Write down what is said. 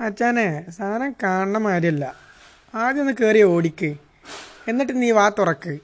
അച്ഛാനെ സാധനം കാണണ മാതിരിയല്ല. ആദ്യം ഒന്ന് കയറി ഓടിക്ക്. എന്നിട്ട് നീ വാ തുറക്ക്.